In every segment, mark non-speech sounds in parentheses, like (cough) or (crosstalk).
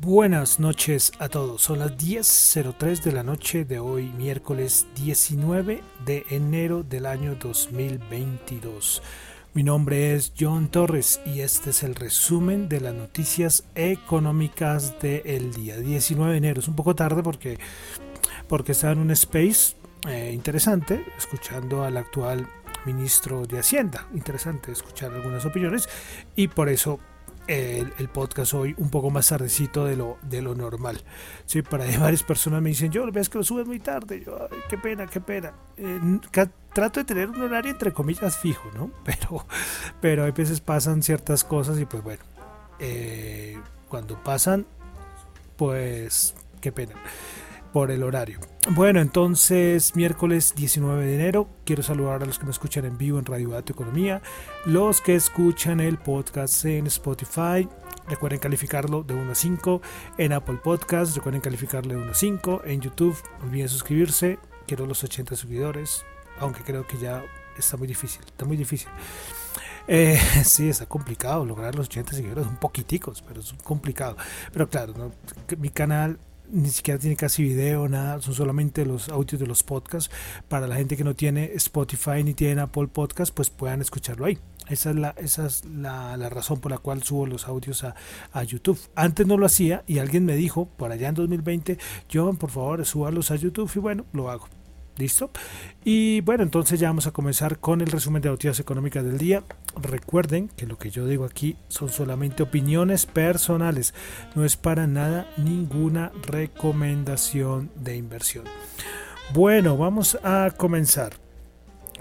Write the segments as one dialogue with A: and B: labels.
A: Buenas noches a todos. Son las 10.03 de la noche de hoy, miércoles 19 de enero del año 2022. Mi nombre es John Torres y este es el resumen de las noticias económicas del día 19 de enero. Es un poco tarde porque, porque está en un space eh, interesante, escuchando al actual ministro de Hacienda. Interesante escuchar algunas opiniones y por eso el, podcast hoy un poco más tardecito de lo, de lo normal. Sí, para (laughs) varias personas me dicen, yo ves que lo subes muy tarde. Yo, qué pena, qué pena. Eh, trato de tener un horario entre comillas fijo, ¿no? (laughs) Pero, pero a veces pasan ciertas cosas y pues bueno, eh, cuando pasan, pues qué pena el horario. Bueno, entonces miércoles 19 de enero, quiero saludar a los que me escuchan en vivo en Radio Dato Economía, los que escuchan el podcast en Spotify, recuerden calificarlo de 1 a 5, en Apple Podcast, recuerden calificarlo de 1 a 5, en YouTube, olviden suscribirse, quiero los 80 seguidores, aunque creo que ya está muy difícil, está muy difícil. Eh, (laughs) sí, está complicado lograr los 80 seguidores, un poquiticos, pero es complicado. Pero claro, mi canal ni siquiera tiene casi video, nada, son solamente los audios de los podcasts. Para la gente que no tiene Spotify ni tiene Apple Podcast, pues puedan escucharlo ahí. Esa es la, esa es la, razón por la cual subo los audios a, a, YouTube. Antes no lo hacía y alguien me dijo por allá en 2020, John, por favor, súbalos a YouTube y bueno, lo hago. ¿Listo? Y bueno, entonces ya vamos a comenzar con el resumen de noticias económicas del día. Recuerden que lo que yo digo aquí son solamente opiniones personales, no es para nada ninguna recomendación de inversión. Bueno, vamos a comenzar.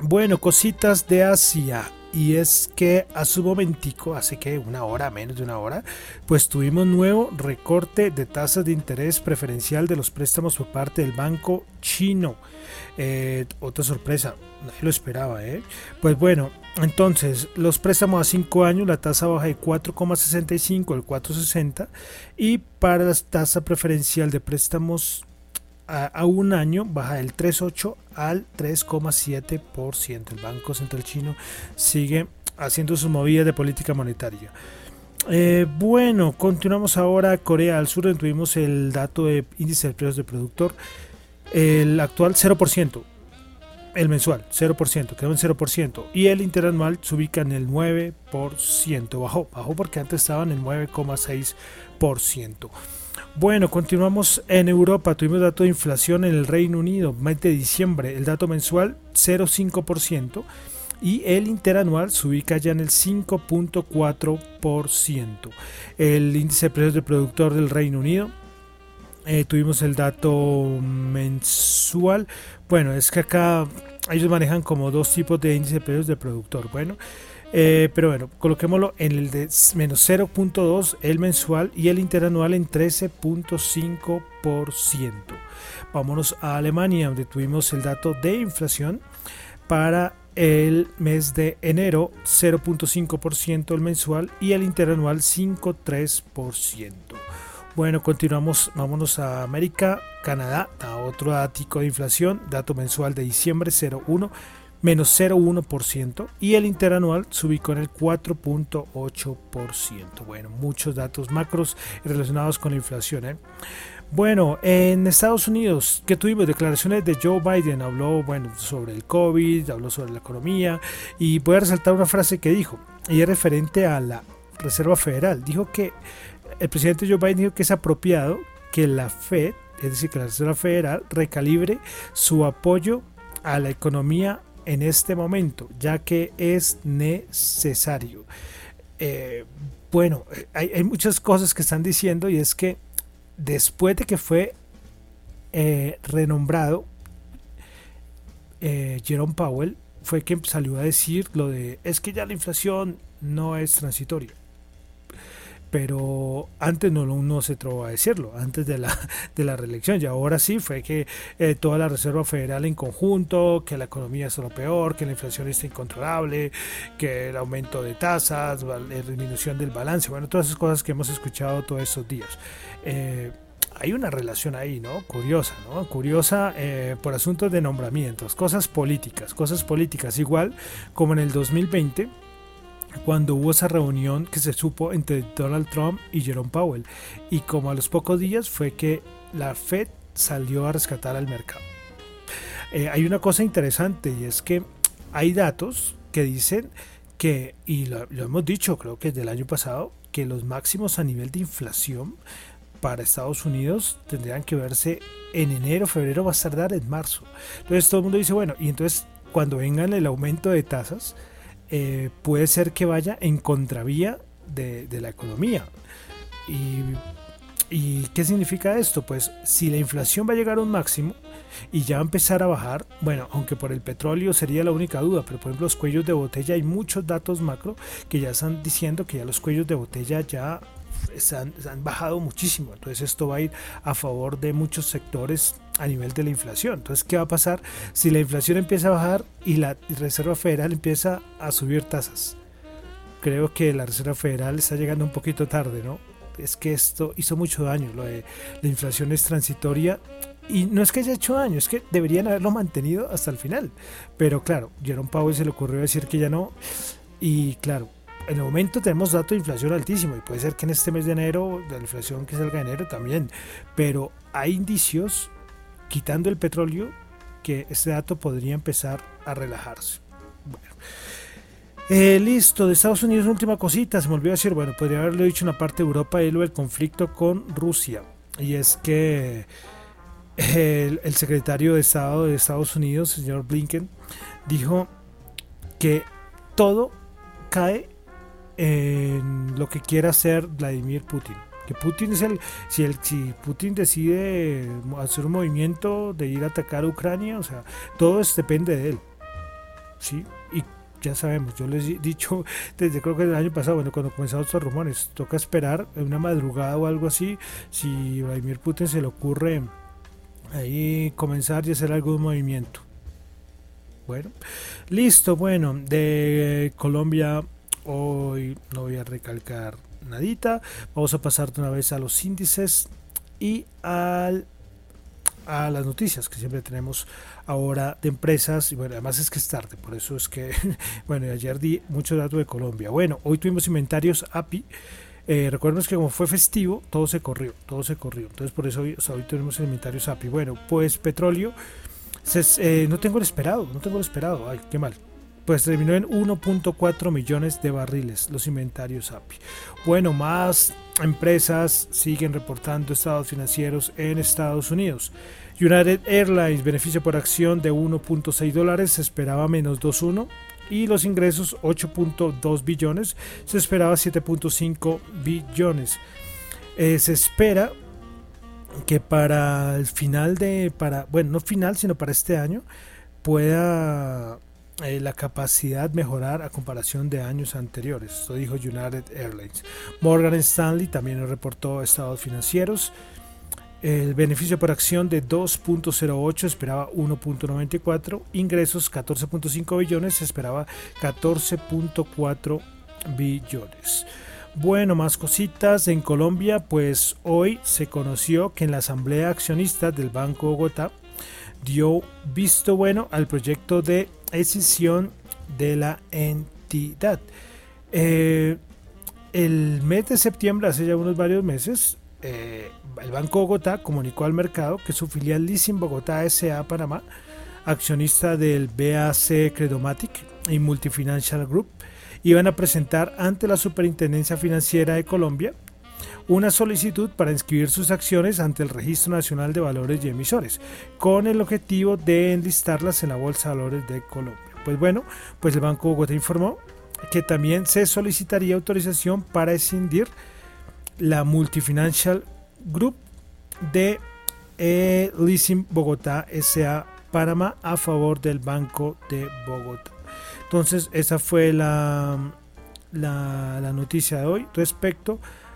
A: Bueno, cositas de Asia. Y es que a su momentico, hace que una hora, menos de una hora, pues tuvimos nuevo recorte de tasas de interés preferencial de los préstamos por parte del banco chino. Eh, otra sorpresa, nadie lo esperaba, ¿eh? Pues bueno, entonces los préstamos a 5 años, la tasa baja de 4,65 al 4,60 y para la tasa preferencial de préstamos a, un año baja del 3,8 al 3,7%. El Banco Central Chino sigue haciendo sus movidas de política monetaria. Eh, bueno, continuamos ahora Corea del Sur, donde tuvimos el dato de índice de precios de productor, el actual 0%, el mensual 0%, quedó en 0%, y el interanual se ubica en el 9%, bajó, bajó porque antes estaba en el 9,6%. Bueno, continuamos en Europa. Tuvimos dato de inflación en el Reino Unido, mes de diciembre. El dato mensual 0,5% y el interanual se ubica ya en el 5.4%. El índice de precios del productor del Reino Unido. Eh, tuvimos el dato mensual. Bueno, es que acá ellos manejan como dos tipos de índice de precios del productor. Bueno, eh, pero bueno, coloquémoslo en el de menos 0.2 el mensual y el interanual en 13.5%. Vámonos a Alemania, donde tuvimos el dato de inflación para el mes de enero 0.5% el mensual y el interanual 5.3%. Bueno, continuamos, vámonos a América, Canadá, a otro dato de inflación, dato mensual de diciembre 0.1 menos 0,1% y el interanual se ubicó en el 4.8%. Bueno, muchos datos macros relacionados con la inflación. ¿eh? Bueno, en Estados Unidos, que tuvimos declaraciones de Joe Biden, habló bueno, sobre el COVID, habló sobre la economía y voy a resaltar una frase que dijo, y es referente a la Reserva Federal. Dijo que el presidente Joe Biden dijo que es apropiado que la Fed, es decir, que la Reserva Federal recalibre su apoyo a la economía en este momento, ya que es necesario. eh, bueno, hay, hay, muchas cosas que están diciendo y es que después de que fue eh, renombrado, eh, Jerome Powell fue quien salió a decir lo de es que ya la inflación no es transitoria pero antes no, no se trovó a decirlo, antes de la, (laughs) de la reelección, y ahora sí fue que eh, toda la Reserva Federal en conjunto, que la economía es lo peor, que la inflación está incontrolable, que el aumento de tasas, la disminución del balance, bueno, todas esas cosas que hemos escuchado todos estos días. Eh, hay una relación ahí, ¿no? Curiosa, ¿no? Curiosa eh, por asuntos de nombramientos, cosas políticas, cosas políticas, igual como en el 2020 cuando hubo esa reunión que se supo entre Donald Trump y Jerome Powell. Y como a los pocos días fue que la Fed salió a rescatar al mercado. Eh, hay una cosa interesante y es que hay datos que dicen que, y lo, lo hemos dicho creo que desde el año pasado, que los máximos a nivel de inflación para Estados Unidos tendrían que verse en enero, febrero, va a tardar en marzo. Entonces todo el mundo dice, bueno, y entonces cuando vengan el aumento de tasas, eh, puede ser que vaya en contravía de, la economía. Y, y, qué significa esto? Pues si la inflación va a llegar a un máximo y ya va a empezar a bajar, bueno, aunque por el petróleo sería la única duda, pero por ejemplo los cuellos de botella, hay muchos datos macro que ya están diciendo que ya los cuellos de botella ya se han, bajado muchísimo. Entonces esto va a ir a favor de muchos sectores a nivel de la inflación. Entonces, ¿qué va a pasar si la inflación empieza a bajar y la Reserva Federal empieza a subir tasas? Creo que la Reserva Federal está llegando un poquito tarde, ¿no? Es que esto hizo mucho daño. Lo de la inflación es transitoria y no es que haya hecho daño, es que deberían haberlo mantenido hasta el final. Pero claro, Jerome Powell se le ocurrió decir que ya no. Y claro, en el momento tenemos datos de inflación altísimo y puede ser que en este mes de enero, la inflación que salga de enero también, pero hay indicios, quitando el petróleo, que este dato podría empezar a relajarse. Bueno. Eh, listo, de Estados Unidos, última cosita, se me olvidó decir, bueno, podría haberlo dicho en la parte de Europa y luego el conflicto con Rusia. Y es que el, el secretario de Estado de Estados Unidos, el señor Blinken, dijo que todo cae en lo que quiera hacer Vladimir Putin. Que Putin es el si, el. si Putin decide hacer un movimiento de ir a atacar a Ucrania, o sea, todo depende de él. ¿Sí? Y ya sabemos, yo les he dicho (laughs) desde creo que el año pasado, bueno, cuando comenzaron estos rumores, toca esperar una madrugada o algo así, si Vladimir Putin se le ocurre ahí comenzar y hacer algún movimiento. Bueno, listo, bueno, de Colombia Hoy no voy a recalcar nadita. Vamos a pasar de una vez a los índices y al, a las noticias que siempre tenemos ahora de empresas. Y bueno, además es que es tarde, por eso es que, (laughs) bueno, ayer di mucho dato de Colombia. Bueno, hoy tuvimos inventarios API. Eh, recuerden que como fue festivo, todo se corrió, todo se corrió. Entonces por eso hoy, hoy tenemos inventarios API. Bueno, pues petróleo, eh, no tengo el esperado, no tengo el esperado. Ay, qué mal pues terminó en 1.4 millones de barriles los inventarios API. Bueno, más empresas siguen reportando estados financieros en Estados Unidos. United Airlines, beneficio por acción de 1.6 dólares, se esperaba menos 2.1 y los ingresos 8.2 billones, se esperaba 7.5 billones. Eh, se espera que para el final de, para, bueno, no final, sino para este año, pueda eh, la capacidad mejorar a comparación de años anteriores. Esto dijo United Airlines. Morgan Stanley también reportó estados financieros. El beneficio por acción de 2.08 esperaba 1.94, ingresos 14.5 billones, esperaba 14.4 billones. Bueno, más cositas en Colombia, pues hoy se conoció que en la Asamblea Accionista del Banco Bogotá dio visto bueno al proyecto de escisión de la entidad. Eh, el mes de septiembre, hace ya unos varios meses, eh, el Banco Bogotá comunicó al mercado que su filial Leasing Bogotá S.A. Panamá, accionista del BAC Credomatic y Multifinancial Group, iban a presentar ante la Superintendencia Financiera de Colombia una solicitud para inscribir sus acciones ante el Registro Nacional de Valores y Emisores, con el objetivo de enlistarlas en la Bolsa de Valores de Colombia. Pues bueno, pues el Banco Bogotá informó que también se solicitaría autorización para escindir la Multifinancial Group de eh, Leasing Bogotá S.A. Panamá a favor del Banco de Bogotá. Entonces, esa fue la, la, la noticia de hoy respecto a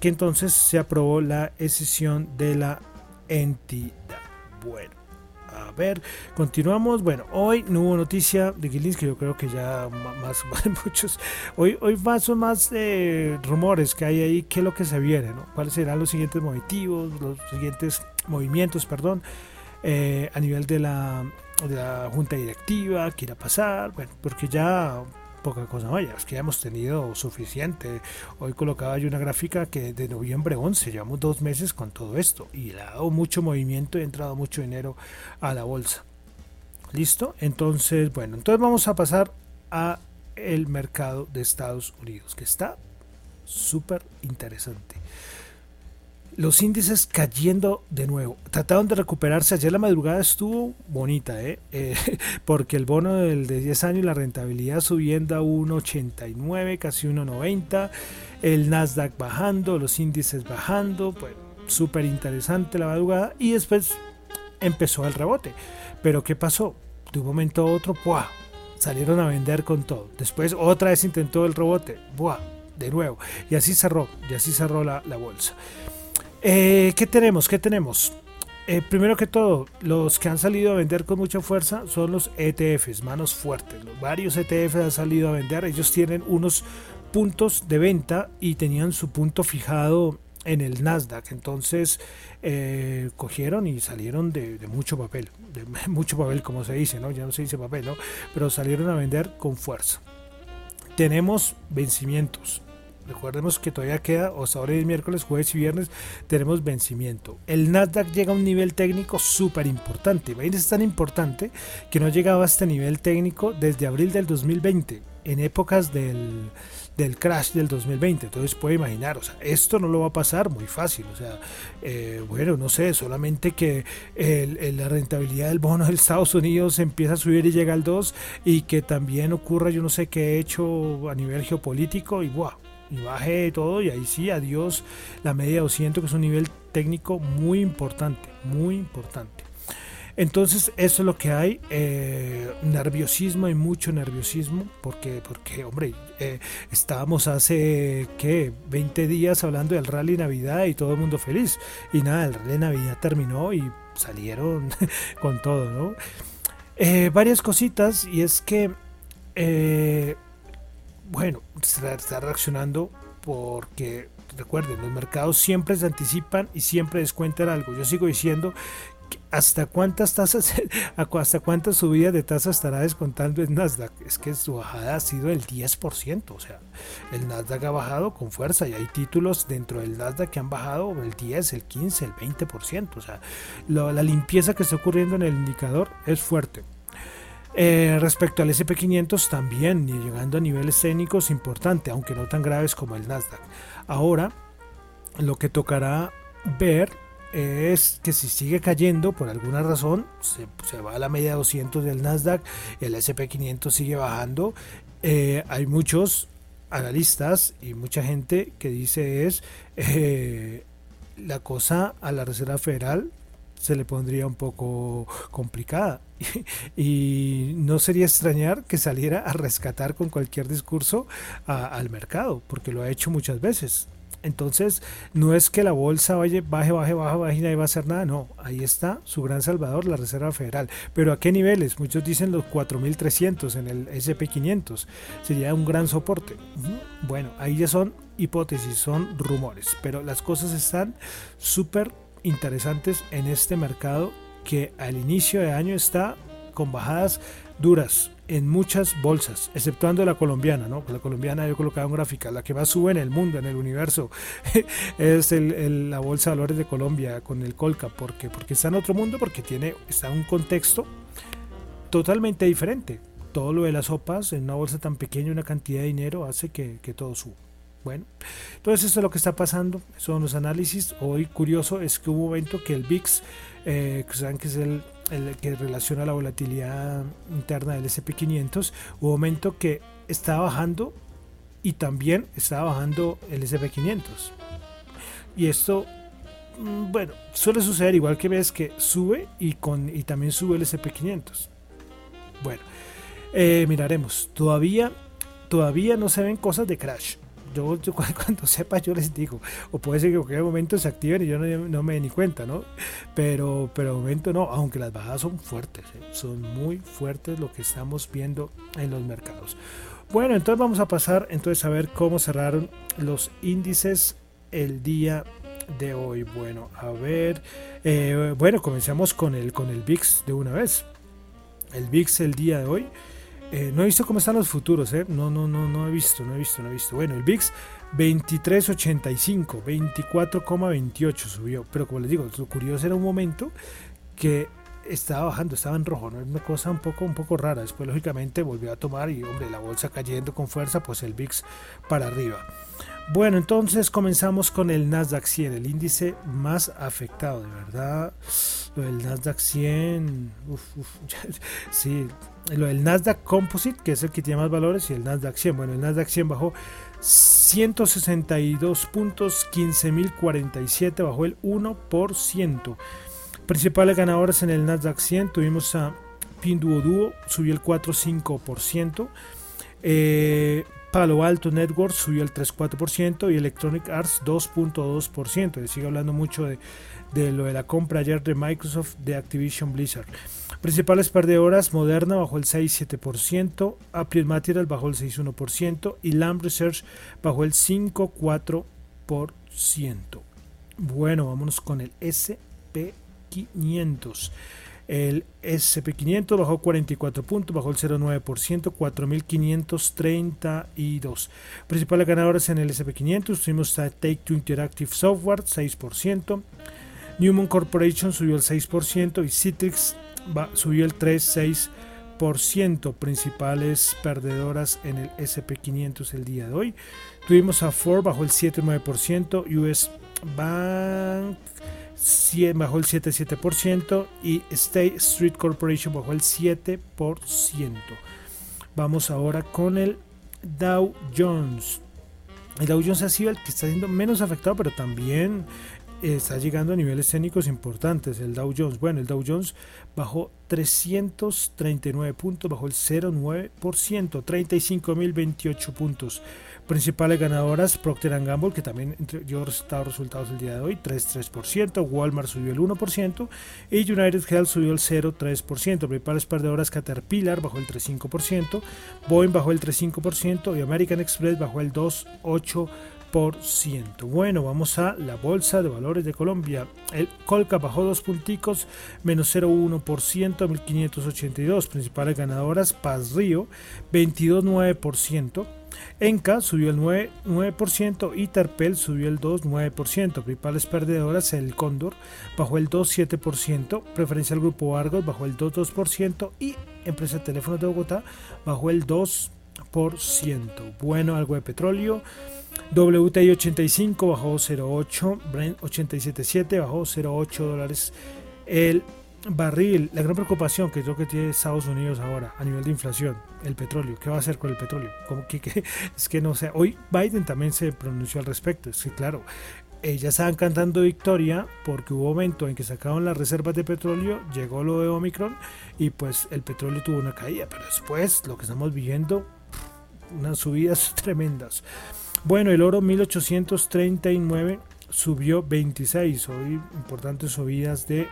A: que entonces se aprobó la decisión de la entidad. Bueno a ver, continuamos. Bueno, hoy no hubo noticia de que yo creo que ya más, (laughs) muchos. Hoy, hoy más son más eh, rumores que hay ahí, qué es lo que se viene, ¿no? ¿Cuáles serán los siguientes motivos, los siguientes movimientos, perdón, eh, a nivel de la, de la junta directiva, qué irá a pasar? Bueno, porque ya poca cosa vaya, es que ya hemos tenido suficiente. Hoy colocaba yo una gráfica que de noviembre 11, llevamos dos meses con todo esto y le ha dado mucho movimiento y ha entrado mucho dinero a la bolsa. ¿Listo? Entonces, bueno, entonces vamos a pasar a el mercado de Estados Unidos, que está súper interesante los índices cayendo de nuevo. Trataron de recuperarse. Ayer la madrugada estuvo bonita, ¿eh? (laughs) eh porque el bono del de 10 años, la rentabilidad subiendo a 1,89, casi 1,90. El Nasdaq bajando, los índices bajando. Pues súper interesante la madrugada. Y después empezó el rebote. Pero ¿qué pasó? De un momento a otro, ¡buah! Salieron a vender con todo. Después otra vez intentó el rebote. ¡Buah! De nuevo. Y así cerró. Y así cerró la, la bolsa. Eh, ¿Qué tenemos? ¿Qué tenemos? Eh, primero que todo, los que han salido a vender con mucha fuerza son los ETFs, manos fuertes. Varios ETFs han salido a vender. Ellos tienen unos puntos de venta y tenían su punto fijado en el Nasdaq. Entonces eh, cogieron y salieron de, mucho papel, (laughs) mucho papel como se dice, ¿no? Ya no se dice papel, ¿no? Pero salieron a vender con fuerza. Tenemos vencimientos. Recordemos que todavía queda, o ahora el miércoles, jueves y viernes, tenemos vencimiento. El Nasdaq llega a un nivel técnico súper importante. Es tan importante que no llegaba a este nivel técnico desde abril del 2020, en épocas del, del crash del 2020. Entonces puede imaginar, o sea, esto no lo va a pasar muy fácil. O sea, eh, bueno, no sé, solamente que la rentabilidad del bono de Estados Unidos empieza a subir y llega al 2 y que también ocurra, yo no sé qué he hecho a nivel geopolítico y wow y baje todo y ahí sí, adiós la media 200 que es un nivel técnico muy importante, muy importante. Entonces eso es lo que hay, eh, nerviosismo, hay mucho nerviosismo, porque, porque hombre, eh, estábamos hace, ¿qué? 20 días hablando del rally Navidad y todo el mundo feliz. Y nada, el rally Navidad terminó y salieron (laughs) con todo, ¿no? Eh, varias cositas y es que bueno, está reaccionando porque recuerden, los mercados siempre se anticipan y siempre descuentan algo. Yo sigo diciendo hasta cuántas tasas, (laughs) hasta cuántas subidas de tasas estará descontando el Nasdaq. Es que su bajada ha sido el 10%, o sea, el Nasdaq ha bajado con fuerza y hay títulos dentro del Nasdaq que han bajado el 10, el 15, el 20%, o sea, la limpieza que está ocurriendo en el indicador es fuerte. Eh, respecto al SP500 también llegando a niveles técnicos importante, aunque no tan graves como el Nasdaq. Ahora, lo que tocará ver es que si sigue cayendo por alguna razón, se, va a la media 200 del Nasdaq, el SP500 sigue bajando. Eh, hay muchos analistas y mucha gente que dice es eh, la cosa a la Reserva Federal se le pondría un poco complicada. (laughs) y no sería extrañar que saliera a rescatar con cualquier discurso al mercado, porque lo ha hecho muchas veces. Entonces, no es que la bolsa vaya, baje, baje, baje, baje y nadie va a hacer nada. No, ahí está su gran salvador, la Reserva Federal. Pero ¿a qué niveles? Muchos dicen los 4.300 en el SP500. Sería un gran soporte. Bueno, ahí ya son hipótesis, son rumores. Pero las cosas están súper interesantes en este mercado que al inicio de año está con bajadas duras en muchas bolsas, exceptuando la colombiana, ¿no? La colombiana yo colocaba un gráfica, la que más sube en el mundo, en el universo, (laughs) es la bolsa de valores de Colombia con el Colca, porque porque está en otro mundo, porque tiene está en un contexto totalmente diferente. Todo lo de las sopas en una bolsa tan pequeña, una cantidad de dinero hace que, que todo suba. Bueno, entonces esto es lo que está pasando, son los análisis. Hoy curioso es que hubo un momento que el VIX, eh, que saben que es el, que relaciona la volatilidad interna del SP500, hubo un momento que está bajando y también está bajando el SP500. Y esto, mm, bueno, suele suceder igual que ves que sube y, con, y también sube el SP500. Bueno, eh, miraremos. Todavía, todavía no se ven cosas de crash. Yo, (laughs) cuando sepa yo les digo, o puede ser que en cualquier momento se activen y yo no, me dé ni cuenta, ¿no? Pero, pero de momento no, aunque las bajadas son fuertes, ¿eh? son muy fuertes lo que estamos viendo en los mercados. Bueno, entonces vamos a pasar entonces a ver cómo cerraron los índices el día de hoy. Bueno, a ver, eh, bueno, comencemos con el con el VIX de una vez. El VIX el día de hoy eh, no he visto cómo están los futuros, ¿eh? No, no, no, no he visto, no he visto, no he visto. Bueno, el VIX 23.85, 24,28 subió. Pero como les digo, lo curioso era un momento que estaba bajando, estaba en rojo, ¿no? Una cosa un poco, un poco rara. Después, lógicamente, volvió a tomar y, hombre, la bolsa cayendo con fuerza, pues el VIX para arriba. Bueno, entonces comenzamos con el Nasdaq 100, el índice más afectado, de verdad. Lo del Nasdaq 100, uf, uf, (laughs) sí, lo del Nasdaq Composite, que es el que tiene más valores, y el Nasdaq 100. Bueno, el Nasdaq 100 bajó 162 puntos, 15.047, bajó el 1%. Principales ganadores en el Nasdaq 100 tuvimos a Pinduoduo, subió el 4,5%. Eh, Palo Alto Network subió el 3,4% y Electronic Arts 2,2%. Sigue hablando mucho de, lo de la compra ayer de Microsoft de Activision Blizzard. Principales perdedoras, Moderna bajó el 6,7%, April Material bajó el 6,1% y Lamb Research bajó el 5,4%. Bueno, vámonos con el SP500. El SP500 bajó 44 puntos, bajó el 0,9%, 4.532. Principales ganadores en el SP500 tuvimos a Take Two Interactive Software, 6%. Newman Corporation subió el 6% y Citrix subió el 3,6%. Principales perdedoras en el SP500 el día de hoy. Tuvimos a Ford bajo el 7,9%, US Bank bajó el 7,7% y State Street Corporation bajó el 7%. Vamos ahora con el Dow Jones. El Dow Jones ha sido el que está siendo menos afectado, pero también está llegando a niveles técnicos importantes. El Dow Jones, bueno, el Dow Jones bajó 339 puntos, bajó el 0,9%, 35.028 puntos. Principales ganadoras, Procter Gamble, que también dio resultados, resultados el día de hoy, 3,3%, Walmart subió el 1% y United Health subió el 0,3%. Principales perdedoras, Caterpillar bajó el 3,5%, Boeing bajó el 3,5% y American Express bajó el 2,8%. Bueno, vamos a la Bolsa de Valores de Colombia. El Colca bajó dos punticos, menos 0,1%, 1582. Principales ganadoras, Paz Río, 22,9%. Enca subió el 9%, y Terpel subió el 2,9%. Principales perdedoras, el Cóndor bajó el 2,7%. Preferencia al Grupo Argos bajó el 2,2%. Y Empresa de Teléfonos de Bogotá bajó el 2%. Bueno, algo de petróleo. WTI 85 bajó 0,8, Brent 87,7 bajó 0,8 dólares el barril. La gran preocupación que creo que tiene Estados Unidos ahora a nivel de inflación, el petróleo. ¿Qué va a hacer con el petróleo? ¿Cómo que, (laughs) es que no sé. Hoy Biden también se pronunció al respecto. Es que claro, ellas estaban cantando victoria porque hubo momento en que sacaron las reservas de petróleo, llegó lo de Omicron y pues el petróleo tuvo una caída. Pero después lo que estamos viviendo, unas subidas (laughs) tremendas. Bueno, el oro 1839 subió 26. Hoy importantes subidas de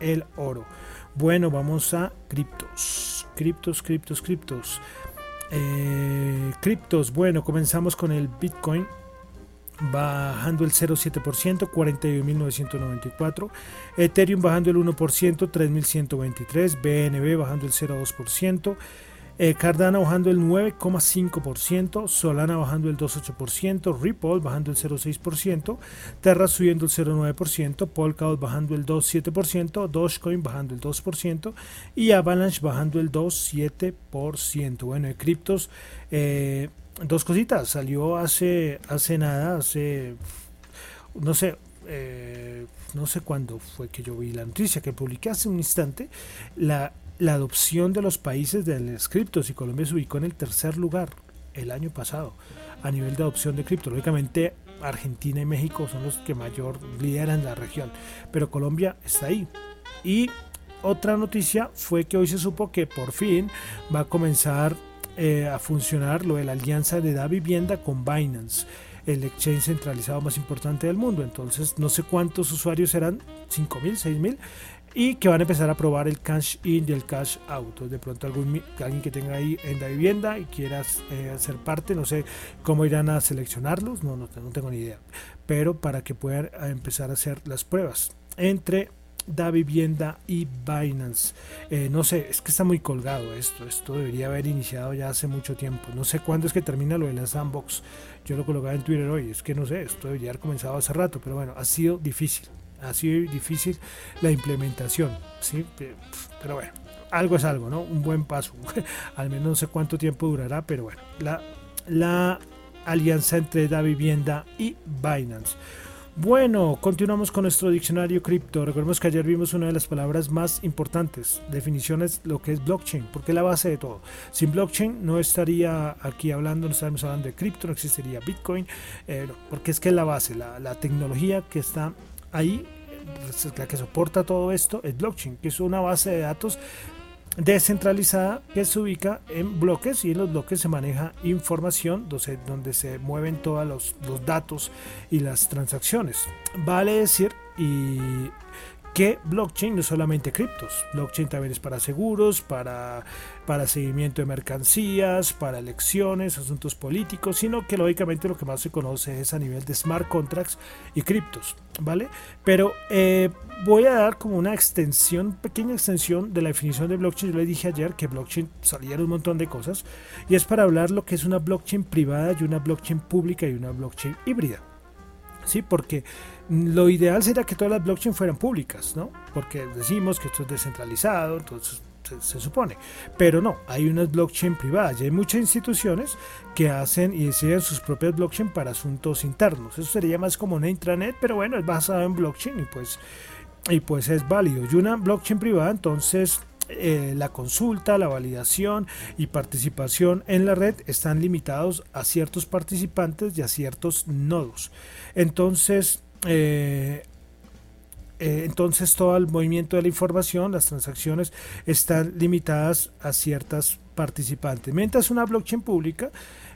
A: el oro. Bueno, vamos a criptos. Criptos, criptos, criptos. Eh, criptos, bueno, comenzamos con el Bitcoin bajando el 0,7%, 41.994. Ethereum bajando el 1%, 3.123. BNB bajando el 0,2%. Eh, Cardano bajando el 9,5%, Solana bajando el 2,8%, Ripple bajando el 0,6%, Terra subiendo el 0,9%, Polkadot bajando el 2,7%, Dogecoin bajando el 2% y Avalanche bajando el 2,7%. Bueno, de criptos, eh, dos cositas, salió hace, hace nada, hace, no sé, eh, no sé cuándo fue que yo vi la noticia que publiqué hace un instante, la la adopción de los países del criptos y Colombia se ubicó en el tercer lugar. el año pasado a nivel de adopción de cripto. Lógicamente Argentina y México son los que mayor lideran la región, pero Colombia está ahí. Y otra noticia fue que hoy se supo que por fin va a comenzar eh, a funcionar lo de la alianza de Da Vivienda con Binance el exchange centralizado más importante del mundo. Entonces, no sé cuántos usuarios serán, 5.000, 6.000, y que van a empezar a probar el cash in y el cash out. De pronto, algún, alguien que tenga ahí en la vivienda y quiera eh, hacer parte, no sé cómo irán a seleccionarlos, no, no, no tengo ni idea, pero para que puedan empezar a hacer las pruebas entre da vivienda y Binance. Eh, no sé, es que está muy colgado esto. Esto debería haber iniciado ya hace mucho tiempo. No sé cuándo es que termina lo de la sandbox. Yo lo colocaba en Twitter hoy. Es que no sé, esto debería haber comenzado hace rato. Pero bueno, ha sido difícil. Ha sido difícil la implementación. ¿sí? Pero bueno, algo es algo, ¿no? Un buen paso. (laughs) Al menos no sé cuánto tiempo durará. Pero bueno, la, la alianza entre Da Vivienda y Binance. Bueno, continuamos con nuestro diccionario cripto. Recordemos que ayer vimos una de las palabras más importantes, definiciones, lo que es blockchain, porque es la base de todo. Sin blockchain no estaría aquí hablando, no estaríamos hablando de cripto, no existiría Bitcoin, eh, porque es que es la base, la, la tecnología que está ahí, la que soporta todo esto, es blockchain, que es una base de datos descentralizada que se ubica en bloques y en los bloques se maneja información donde, donde se mueven todos los, los, datos y las transacciones. Vale decir y que blockchain no es solamente criptos, blockchain también es para seguros, para, para seguimiento de mercancías, para elecciones, asuntos políticos, sino que lógicamente lo que más se conoce es a nivel de smart contracts y criptos, ¿vale? Pero eh, voy a dar como una extensión, pequeña extensión de la definición de blockchain. Yo le dije ayer que blockchain salía un montón de cosas y es para hablar lo que es una blockchain privada y una blockchain pública y una blockchain híbrida. ¿sí? Porque lo ideal sería que todas las blockchain fueran públicas, ¿no? Porque decimos que esto es descentralizado, entonces se, supone. Pero no, hay unas blockchain privadas y hay muchas instituciones que hacen y deciden sus propias blockchain para asuntos internos. Eso sería más como una intranet, pero bueno, es basado en blockchain y pues, y pues es válido. Y una blockchain privada, entonces eh, la consulta, la validación y participación en la red están limitados a ciertos participantes y a ciertos nodos. Entonces, eh, eh, entonces todo el movimiento de la información, las transacciones están limitadas a ciertas participantes. Mientras una blockchain pública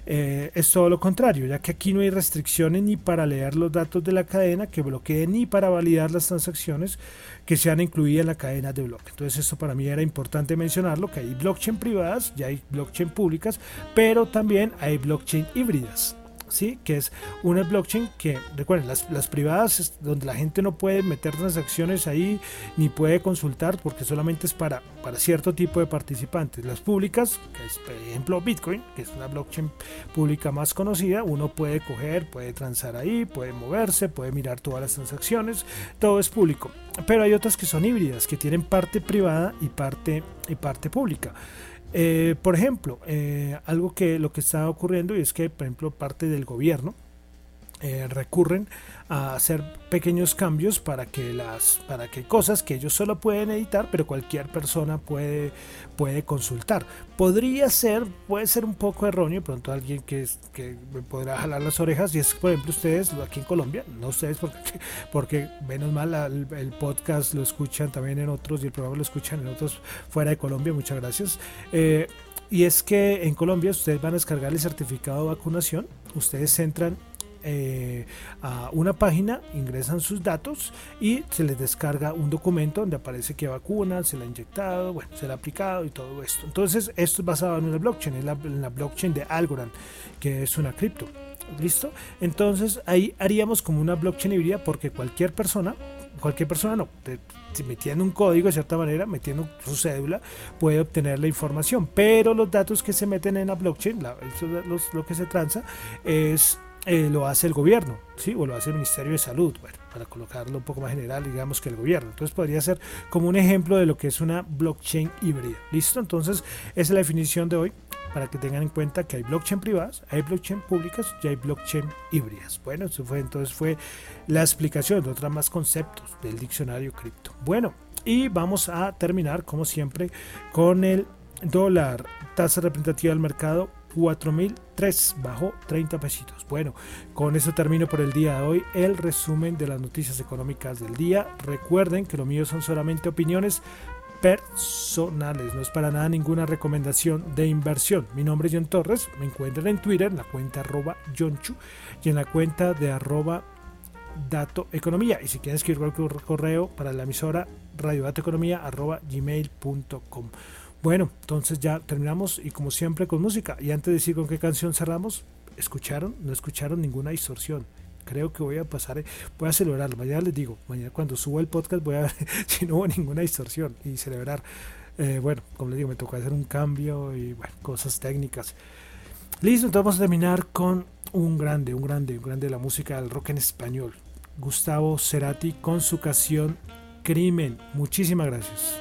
A: eh, es todo lo contrario, ya que aquí no hay restricciones ni para leer los datos de la cadena que bloquee ni para validar las transacciones que sean incluidas en la cadena de bloque. Entonces esto para mí era importante mencionarlo, que hay blockchain privadas, ya hay blockchain públicas, pero también hay blockchain híbridas. ¿Sí? que es una blockchain que, recuerden, las, las privadas es donde la gente no puede meter transacciones ahí ni puede consultar porque solamente es para, para cierto tipo de participantes. Las públicas, que es por ejemplo Bitcoin, que es una blockchain pública más conocida, uno puede coger, puede transar ahí, puede moverse, puede mirar todas las transacciones, todo es público. Pero hay otras que son híbridas, que tienen parte privada y parte, y parte pública. Eh, por ejemplo, eh, algo que lo que está ocurriendo es que, por ejemplo, parte del gobierno eh, recurren a hacer pequeños cambios para que las para que cosas que ellos solo pueden editar pero cualquier persona puede puede consultar. Podría ser puede ser un poco erróneo pronto alguien que, que me podrá jalar las orejas y es por ejemplo ustedes aquí en Colombia no ustedes porque (laughs) porque menos mal el, podcast lo escuchan también en otros y el programa lo escuchan en otros fuera de Colombia muchas gracias. Eh, y es que en Colombia ustedes van a descargar el certificado de vacunación ustedes entran eh, a una página, ingresan sus datos y se les descarga un documento donde aparece que vacuna, se la ha inyectado, bueno, se la ha aplicado y todo esto. Entonces, esto es basado en una blockchain, en la, la blockchain de Algorand, que es una cripto. ¿Listo? Entonces ahí haríamos como una blockchain híbrida porque cualquier persona, cualquier persona no, metiendo un código de cierta manera, metiendo su cédula, puede obtener la información. Pero los datos que se meten en la blockchain, lo que se transa, es eh, lo hace el gobierno, ¿sí? o lo hace el Ministerio de Salud, bueno, para colocarlo un poco más general, digamos que el gobierno. Entonces podría ser como un ejemplo de lo que es una blockchain híbrida. ¿Listo? Entonces esa es la definición de hoy para que tengan en cuenta que hay blockchain privadas, hay blockchain públicas y hay blockchain híbridas. Bueno, eso fue entonces fue la explicación de otros más conceptos del diccionario cripto. Bueno, y vamos a terminar como siempre con el dólar, tasa representativa del mercado 4003, bajó 30 pesitos. Bueno, con eso termino por el día de hoy el resumen de las noticias económicas del día. Recuerden que lo mío son solamente opiniones personales, no es para nada ninguna recomendación de inversión. Mi nombre es John Torres, me encuentran en Twitter en la cuenta arroba Chu y en la cuenta de arroba Dato Economía. Y si quieren escribir cualquier correo para la emisora radiodatoeconomía arroba gmail.com. Bueno, entonces ya terminamos y como siempre con música. Y antes de decir con qué canción cerramos, ¿escucharon? No escucharon ninguna distorsión. Creo que voy a pasar, voy a celebrarlo. Mañana les digo, mañana cuando suba el podcast voy a ver (laughs) si no hubo ninguna distorsión y celebrar. Eh, bueno, como les digo, me tocó hacer un cambio y cosas técnicas. Listo, entonces vamos a terminar con un grande, un grande, un grande de la música del rock en español. Gustavo Cerati con su canción Crimen. Muchísimas gracias.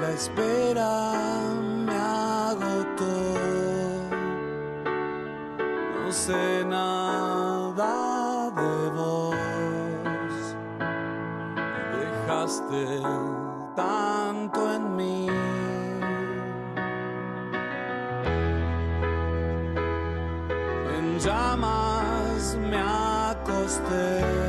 B: La espera me agotó, no sé nada de vos, dejaste tanto llamas me acosté